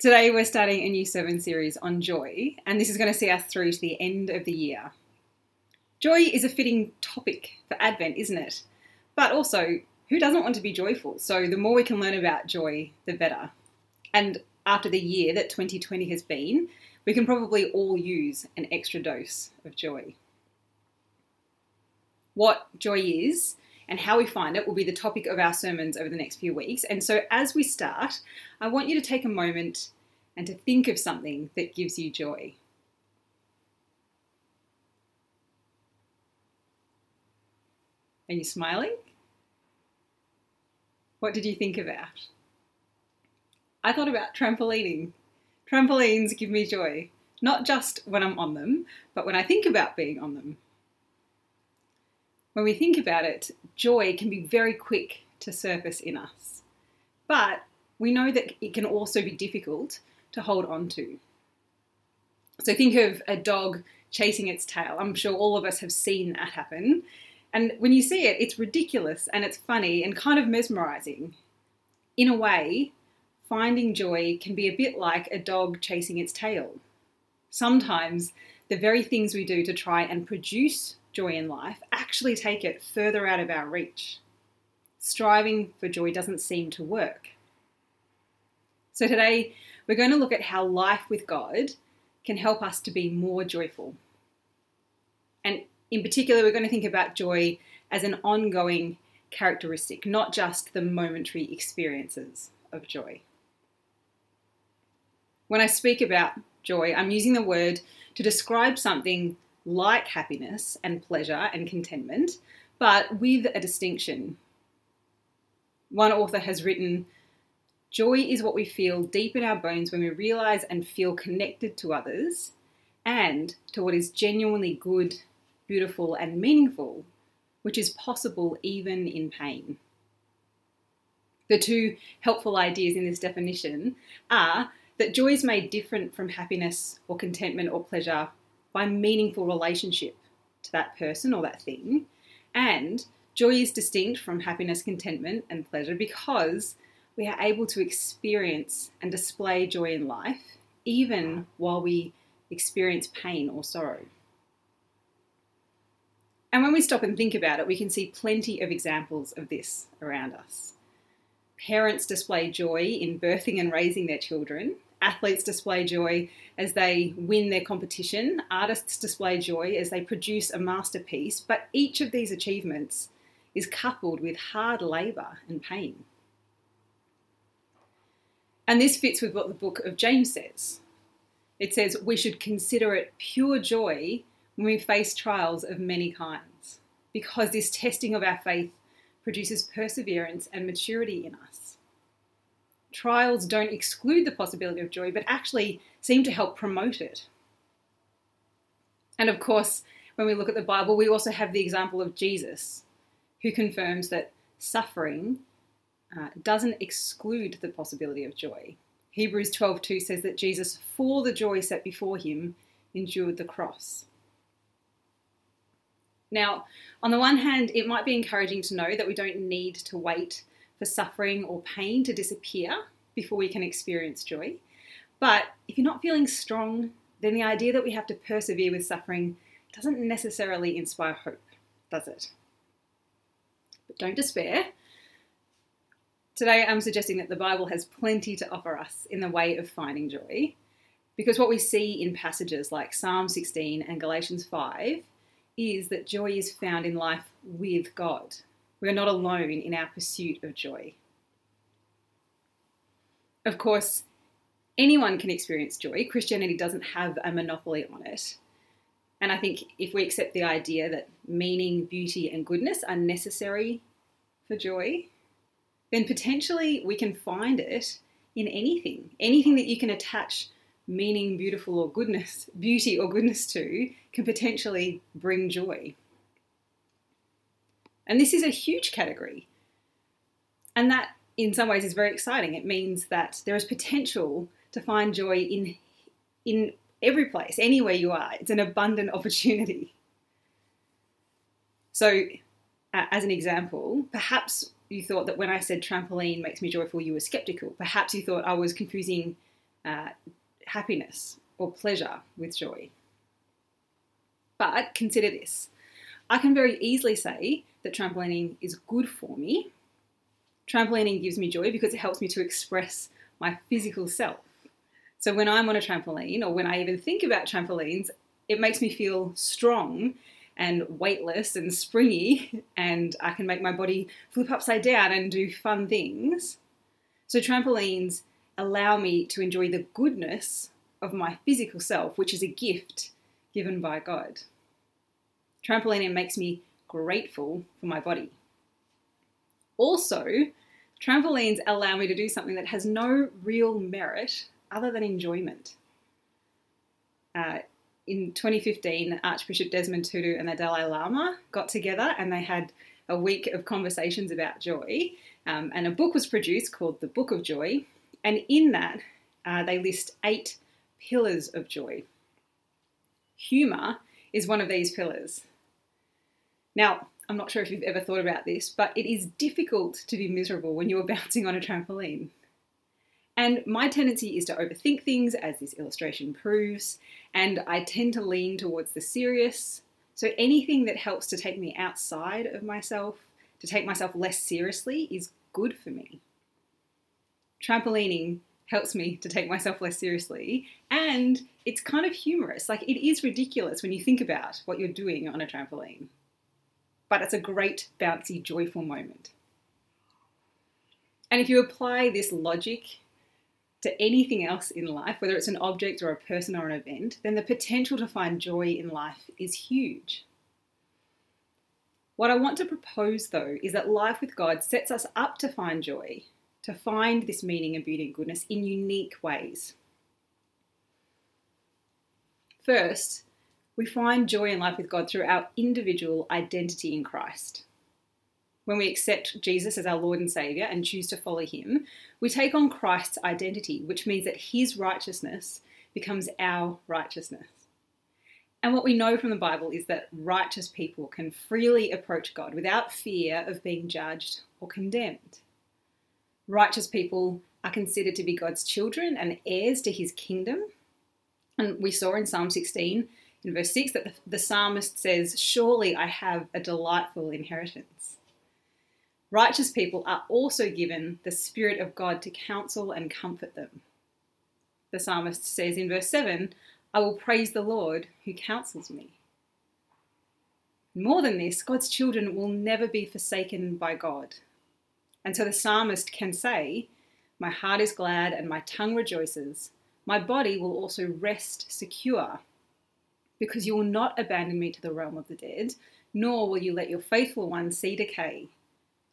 Today, we're starting a new sermon series on joy, and this is going to see us through to the end of the year. Joy is a fitting topic for Advent, isn't it? But also, who doesn't want to be joyful? So, the more we can learn about joy, the better. And after the year that 2020 has been, we can probably all use an extra dose of joy. What joy is and how we find it will be the topic of our sermons over the next few weeks. And so, as we start, I want you to take a moment and to think of something that gives you joy. Are you smiling? What did you think about? I thought about trampolining. Trampolines give me joy, not just when I'm on them, but when I think about being on them when we think about it, joy can be very quick to surface in us. But we know that it can also be difficult to hold on to. So think of a dog chasing its tail. I'm sure all of us have seen that happen. And when you see it, it's ridiculous and it's funny and kind of mesmerizing. In a way, finding joy can be a bit like a dog chasing its tail. Sometimes the very things we do to try and produce joy in life actually take it further out of our reach. Striving for joy doesn't seem to work. So, today we're going to look at how life with God can help us to be more joyful. And in particular, we're going to think about joy as an ongoing characteristic, not just the momentary experiences of joy. When I speak about joy, I'm using the word to describe something like happiness and pleasure and contentment, but with a distinction. One author has written Joy is what we feel deep in our bones when we realize and feel connected to others and to what is genuinely good, beautiful, and meaningful, which is possible even in pain. The two helpful ideas in this definition are that joy is made different from happiness or contentment or pleasure by meaningful relationship to that person or that thing. And joy is distinct from happiness, contentment, and pleasure because we are able to experience and display joy in life even while we experience pain or sorrow. And when we stop and think about it, we can see plenty of examples of this around us. Parents display joy in birthing and raising their children, athletes display joy as they win their competition, artists display joy as they produce a masterpiece, but each of these achievements is coupled with hard labour and pain. And this fits with what the book of James says. It says we should consider it pure joy when we face trials of many kinds, because this testing of our faith produces perseverance and maturity in us trials don't exclude the possibility of joy, but actually seem to help promote it. And of course, when we look at the Bible, we also have the example of Jesus, who confirms that suffering uh, doesn't exclude the possibility of joy. Hebrews 12:2 says that Jesus, for the joy set before him, endured the cross. Now, on the one hand, it might be encouraging to know that we don't need to wait for suffering or pain to disappear before we can experience joy. But if you're not feeling strong, then the idea that we have to persevere with suffering doesn't necessarily inspire hope, does it? But don't despair. Today, I'm suggesting that the Bible has plenty to offer us in the way of finding joy, because what we see in passages like Psalm 16 and Galatians 5 is that joy is found in life with God. We are not alone in our pursuit of joy. Of course, anyone can experience joy. Christianity doesn't have a monopoly on it. And I think if we accept the idea that meaning, beauty, and goodness are necessary for joy, then potentially we can find it in anything. Anything that you can attach meaning, beautiful, or goodness, beauty, or goodness to can potentially bring joy. And this is a huge category. And that, in some ways, is very exciting. It means that there is potential to find joy in, in every place, anywhere you are. It's an abundant opportunity. So, uh, as an example, perhaps you thought that when I said trampoline makes me joyful, you were skeptical. Perhaps you thought I was confusing uh, happiness or pleasure with joy. But consider this I can very easily say that trampolining is good for me. Trampolining gives me joy because it helps me to express my physical self. So when I'm on a trampoline or when I even think about trampolines, it makes me feel strong and weightless and springy, and I can make my body flip upside down and do fun things. So trampolines allow me to enjoy the goodness of my physical self, which is a gift given by God. Trampolining makes me grateful for my body. Also, trampolines allow me to do something that has no real merit other than enjoyment. Uh, in 2015, Archbishop Desmond Tutu and the Dalai Lama got together and they had a week of conversations about joy. Um, and a book was produced called The Book of Joy. And in that, uh, they list eight pillars of joy. Humour is one of these pillars. Now, I'm not sure if you've ever thought about this, but it is difficult to be miserable when you're bouncing on a trampoline. And my tendency is to overthink things, as this illustration proves, and I tend to lean towards the serious. So anything that helps to take me outside of myself, to take myself less seriously, is good for me. Trampolining helps me to take myself less seriously, and it's kind of humorous. Like, it is ridiculous when you think about what you're doing on a trampoline but it's a great, bouncy, joyful moment. And if you apply this logic to anything else in life, whether it's an object or a person or an event, then the potential to find joy in life is huge. What I want to propose, though, is that life with God sets us up to find joy, to find this meaning and beauty and goodness in unique ways. First, we find joy in life with God through our individual identity in Christ. When we accept Jesus as our Lord and Saviour and choose to follow Him, we take on Christ's identity, which means that His righteousness becomes our righteousness. And what we know from the Bible is that righteous people can freely approach God without fear of being judged or condemned. Righteous people are considered to be God's children and heirs to his kingdom. And we saw in Psalm 16 in verse 6 that the, the psalmist says, Surely I have a delightful inheritance. Righteous people are also given the Spirit of God to counsel and comfort them. The psalmist says in verse 7, I will praise the Lord who counsels me. More than this, God's children will never be forsaken by God. And so the psalmist can say, My heart is glad and my tongue rejoices. My body will also rest secure because you will not abandon me to the realm of the dead, nor will you let your faithful one see decay.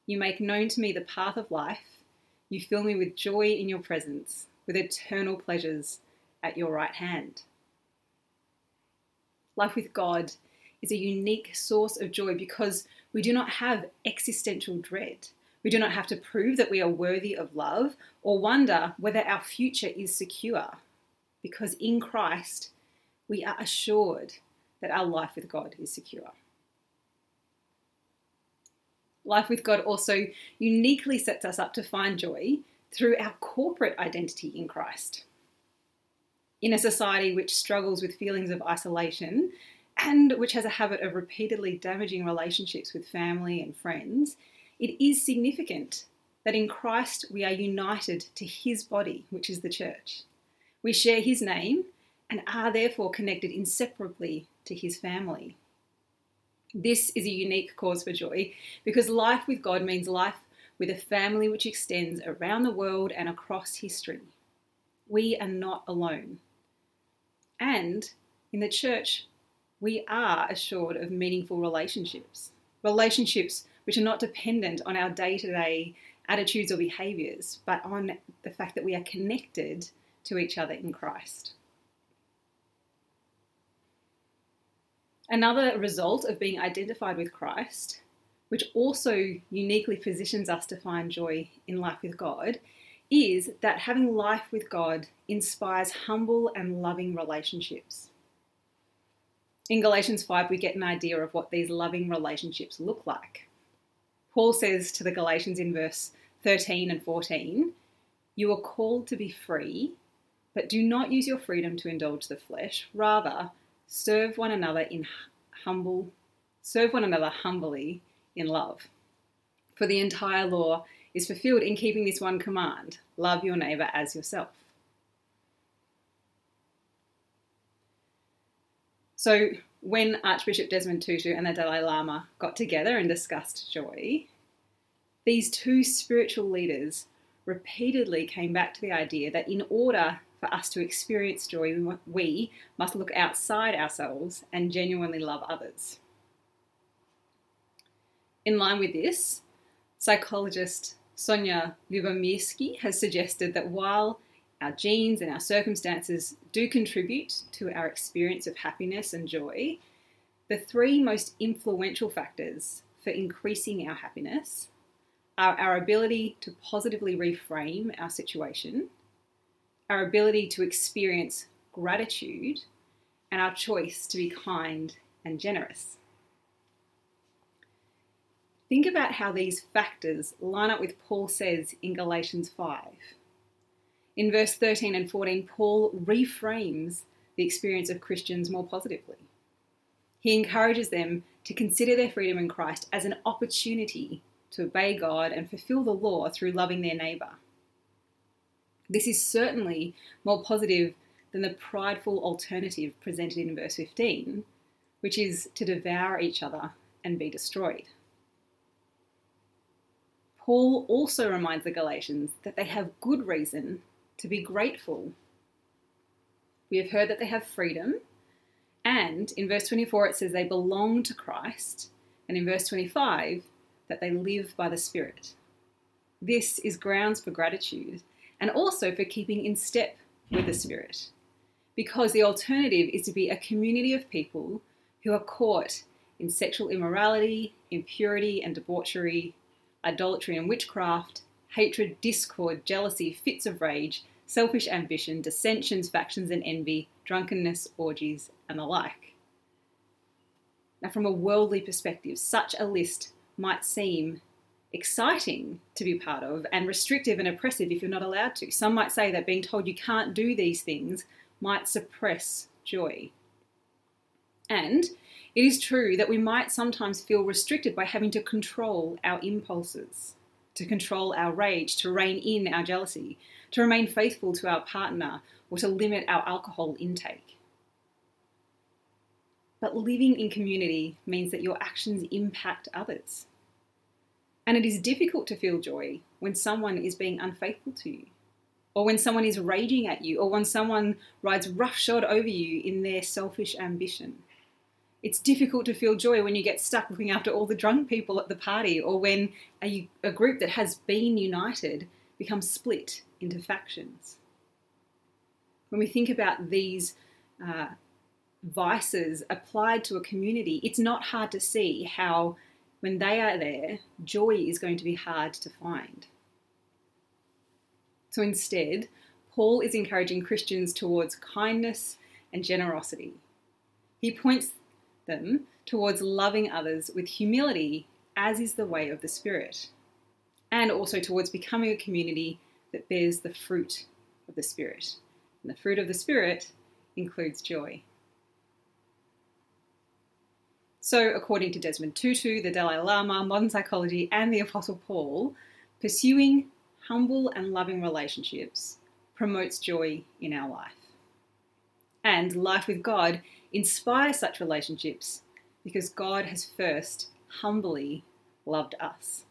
You make known to me the path of life. You fill me with joy in your presence, with eternal pleasures at your right hand. Life with God is a unique source of joy because we do not have existential dread. We do not have to prove that we are worthy of love or wonder whether our future is secure. Because in Christ, we are assured that our life with God is secure. Life with God also uniquely sets us up to find joy through our corporate identity in Christ. In a society which struggles with feelings of isolation and which has a habit of repeatedly damaging relationships with family and friends, it is significant that in Christ we are united to his body, which is the church. We share his name and are therefore connected inseparably to his family. This is a unique cause for joy because life with God means life with a family which extends around the world and across history. We are not alone. And in the church, we are assured of meaningful relationships, relationships which are not dependent on our day to day attitudes or behaviours, but on the fact that we are connected to each other in Christ. Another result of being identified with Christ, which also uniquely positions us to find joy in life with God, is that having life with God inspires humble and loving relationships. In Galatians 5, we get an idea of what these loving relationships look like. Paul says to the Galatians in verse 13 and 14, You are called to be free, But do not use your freedom to indulge the flesh. Rather, serve one another in humble, serve one another humbly in love. For the entire law is fulfilled in keeping this one command love your neighbour as yourself. So, when Archbishop Desmond Tutu and the Dalai Lama got together and discussed joy, these two spiritual leaders repeatedly came back to the idea that in order for us to experience joy, we must look outside ourselves and genuinely love others. In line with this, psychologist Sonja Lyubomirsky has suggested that while our genes and our circumstances do contribute to our experience of happiness and joy, the three most influential factors for increasing our happiness are our ability to positively reframe our situation, our ability to experience gratitude, and our choice to be kind and generous. Think about how these factors line up with Paul says in Galatians 5. In verse 13 and 14, Paul reframes the experience of Christians more positively. He encourages them to consider their freedom in Christ as an opportunity to obey God and fulfill the law through loving their neighbour. This is certainly more positive than the prideful alternative presented in verse 15, which is to devour each other and be destroyed. Paul also reminds the Galatians that they have good reason to be grateful. We have heard that they have freedom, and in verse 24 it says they belong to Christ, and in verse 25 that they live by the Spirit. This is grounds for gratitude and also for keeping in step with the Spirit, because the alternative is to be a community of people who are caught in sexual immorality, impurity, and debauchery idolatry and witchcraft, hatred, discord, jealousy, fits of rage, selfish ambition, dissensions, factions, and envy, drunkenness, orgies, and the like. Now, from a worldly perspective, such a list might seem exciting to be part of and restrictive and oppressive if you're not allowed to. Some might say that being told you can't do these things might suppress joy. And it is true that we might sometimes feel restricted by having to control our impulses, to control our rage, to rein in our jealousy, to remain faithful to our partner, or to limit our alcohol intake. But living in community means that your actions impact others. And it is difficult to feel joy when someone is being unfaithful to you, or when someone is raging at you, or when someone rides roughshod over you in their selfish ambition. It's difficult to feel joy when you get stuck looking after all the drunk people at the party or when a, a group that has been united becomes split into factions. When we think about these uh, vices applied to a community, it's not hard to see how, when they are there, joy is going to be hard to find. So instead, Paul is encouraging Christians towards kindness and generosity. He points them towards loving others with humility, as is the way of the Spirit, and also towards becoming a community that bears the fruit of the Spirit. And the fruit of the Spirit includes joy. So, according to Desmond Tutu, the Dalai Lama, modern psychology, and the Apostle Paul, pursuing humble and loving relationships promotes joy in our life. And life with God inspires such relationships because God has first humbly loved us.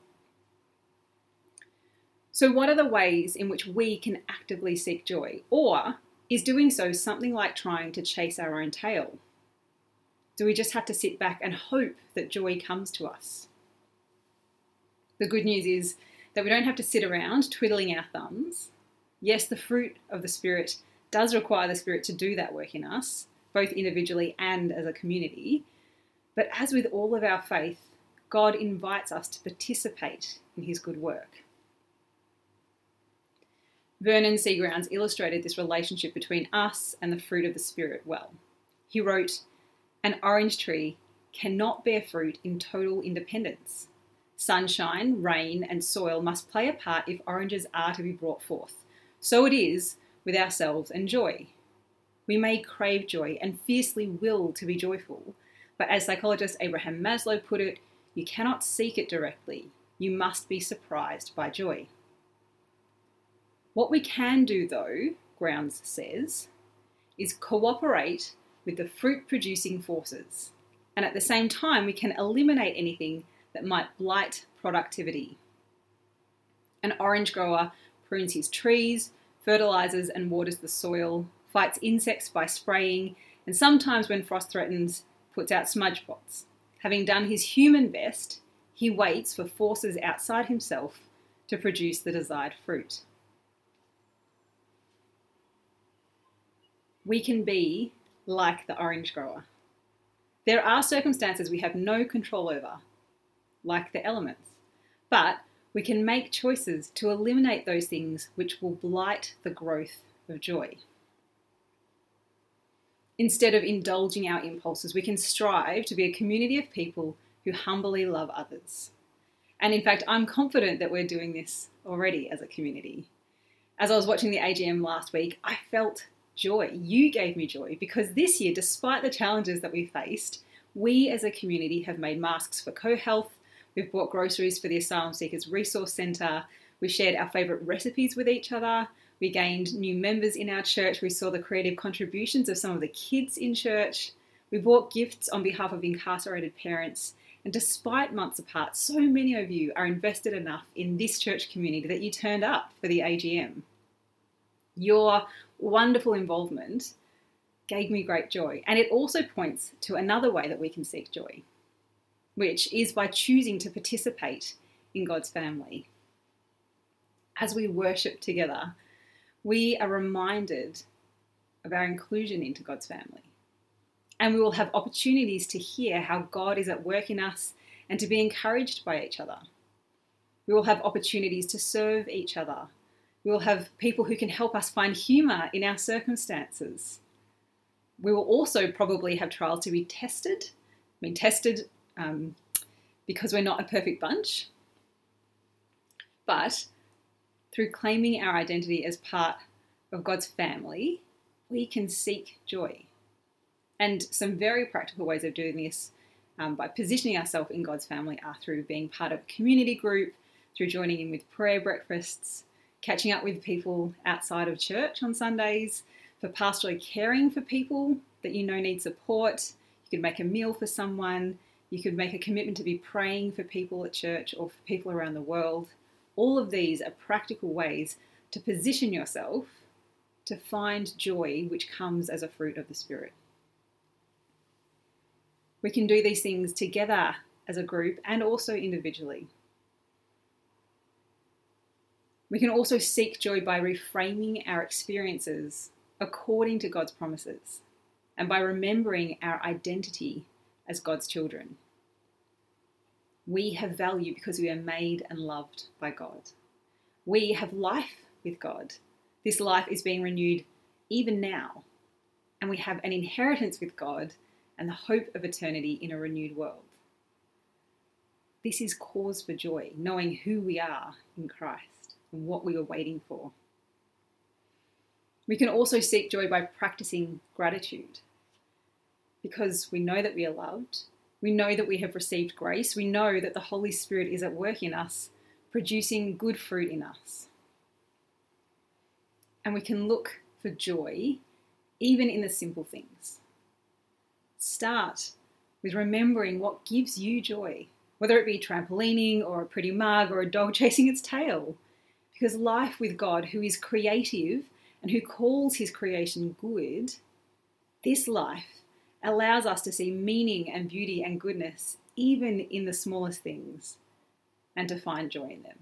So, what are the ways in which we can actively seek joy? Or is doing so something like trying to chase our own tail? Do we just have to sit back and hope that joy comes to us? The good news is that we don't have to sit around twiddling our thumbs. Yes, the fruit of the Spirit does require the Spirit to do that work in us, both individually and as a community. But as with all of our faith, God invites us to participate in his good work. Vernon C. Grounds illustrated this relationship between us and the fruit of the Spirit well. He wrote, An orange tree cannot bear fruit in total independence. Sunshine, rain, and soil must play a part if oranges are to be brought forth. So it is with ourselves and joy. We may crave joy and fiercely will to be joyful, but as psychologist Abraham Maslow put it, you cannot seek it directly. You must be surprised by joy. What we can do, though, Grounds says, is cooperate with the fruit producing forces, and at the same time, we can eliminate anything that might blight productivity. An orange grower prunes his trees, fertilizes and waters the soil, fights insects by spraying, and sometimes, when frost threatens, puts out smudge pots. Having done his human best, he waits for forces outside himself to produce the desired fruit. We can be like the orange grower. There are circumstances we have no control over, like the elements, but we can make choices to eliminate those things which will blight the growth of joy. Instead of indulging our impulses, we can strive to be a community of people who humbly love others. And in fact, I'm confident that we're doing this already as a community. As I was watching the AGM last week, I felt joy. You gave me joy because this year, despite the challenges that we faced, we as a community have made masks for CoHealth, we've bought groceries for the Asylum Seekers Resource Centre, we shared our favourite recipes with each other, we gained new members in our church. We saw the creative contributions of some of the kids in church. We bought gifts on behalf of incarcerated parents. And despite months apart, so many of you are invested enough in this church community that you turned up for the AGM. Your wonderful involvement gave me great joy. And it also points to another way that we can seek joy, which is by choosing to participate in God's family. As we worship together, we are reminded of our inclusion into God's family. And we will have opportunities to hear how God is at work in us and to be encouraged by each other. We will have opportunities to serve each other. We will have people who can help us find humour in our circumstances. We will also probably have trials to be tested. I mean, tested um, because we're not a perfect bunch. But through claiming our identity as part of God's family, we can seek joy. And some very practical ways of doing this um, by positioning ourselves in God's family are through being part of a community group, through joining in with prayer breakfasts, catching up with people outside of church on Sundays, for pastorally caring for people that you know need support. You could make a meal for someone. You could make a commitment to be praying for people at church or for people around the world. All of these are practical ways to position yourself to find joy which comes as a fruit of the Spirit. We can do these things together as a group and also individually. We can also seek joy by reframing our experiences according to God's promises and by remembering our identity as God's children. We have value because we are made and loved by God. We have life with God. This life is being renewed even now. And we have an inheritance with God and the hope of eternity in a renewed world. This is cause for joy, knowing who we are in Christ what we are waiting for. We can also seek joy by practicing gratitude because we know that we are loved we know that we have received grace. We know that the Holy Spirit is at work in us, producing good fruit in us. And we can look for joy even in the simple things. Start with remembering what gives you joy, whether it be trampolining or a pretty mug or a dog chasing its tail. Because life with God, who is creative and who calls his creation good, this life allows us to see meaning and beauty and goodness even in the smallest things and to find joy in them.